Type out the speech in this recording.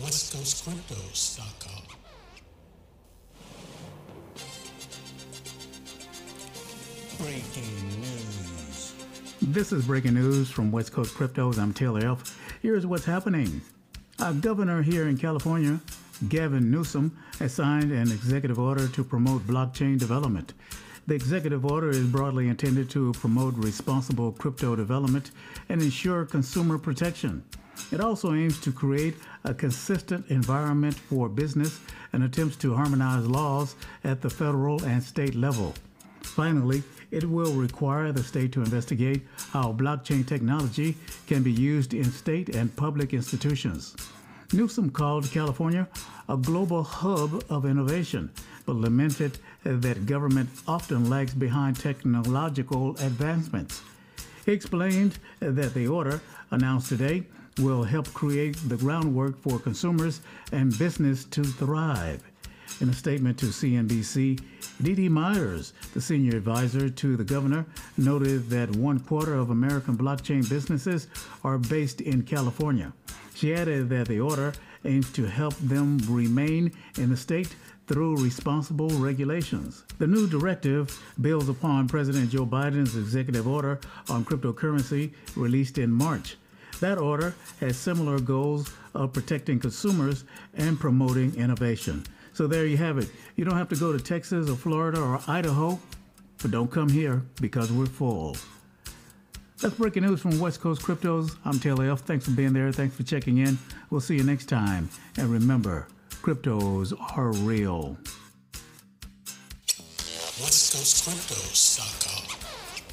WestCoastCryptos.com. Breaking news. This is breaking news from West Coast Cryptos. I'm Taylor Elf. Here's what's happening. Our governor here in California, Gavin Newsom, has signed an executive order to promote blockchain development. The executive order is broadly intended to promote responsible crypto development and ensure consumer protection. It also aims to create a consistent environment for business and attempts to harmonize laws at the federal and state level. Finally, it will require the state to investigate how blockchain technology can be used in state and public institutions. Newsom called California a global hub of innovation, but lamented that government often lags behind technological advancements. He explained that the order announced today will help create the groundwork for consumers and business to thrive. In a statement to CNBC, Dee Myers, the senior advisor to the governor, noted that one quarter of American blockchain businesses are based in California. She added that the order aims to help them remain in the state through responsible regulations. The new directive builds upon President Joe Biden's executive order on cryptocurrency released in March. That order has similar goals of protecting consumers and promoting innovation. So there you have it. You don't have to go to Texas or Florida or Idaho, but don't come here because we're full. That's breaking news from West Coast Cryptos. I'm Taylor F. Thanks for being there. Thanks for checking in. We'll see you next time. And remember, cryptos are real. WestCoastCryptos.com.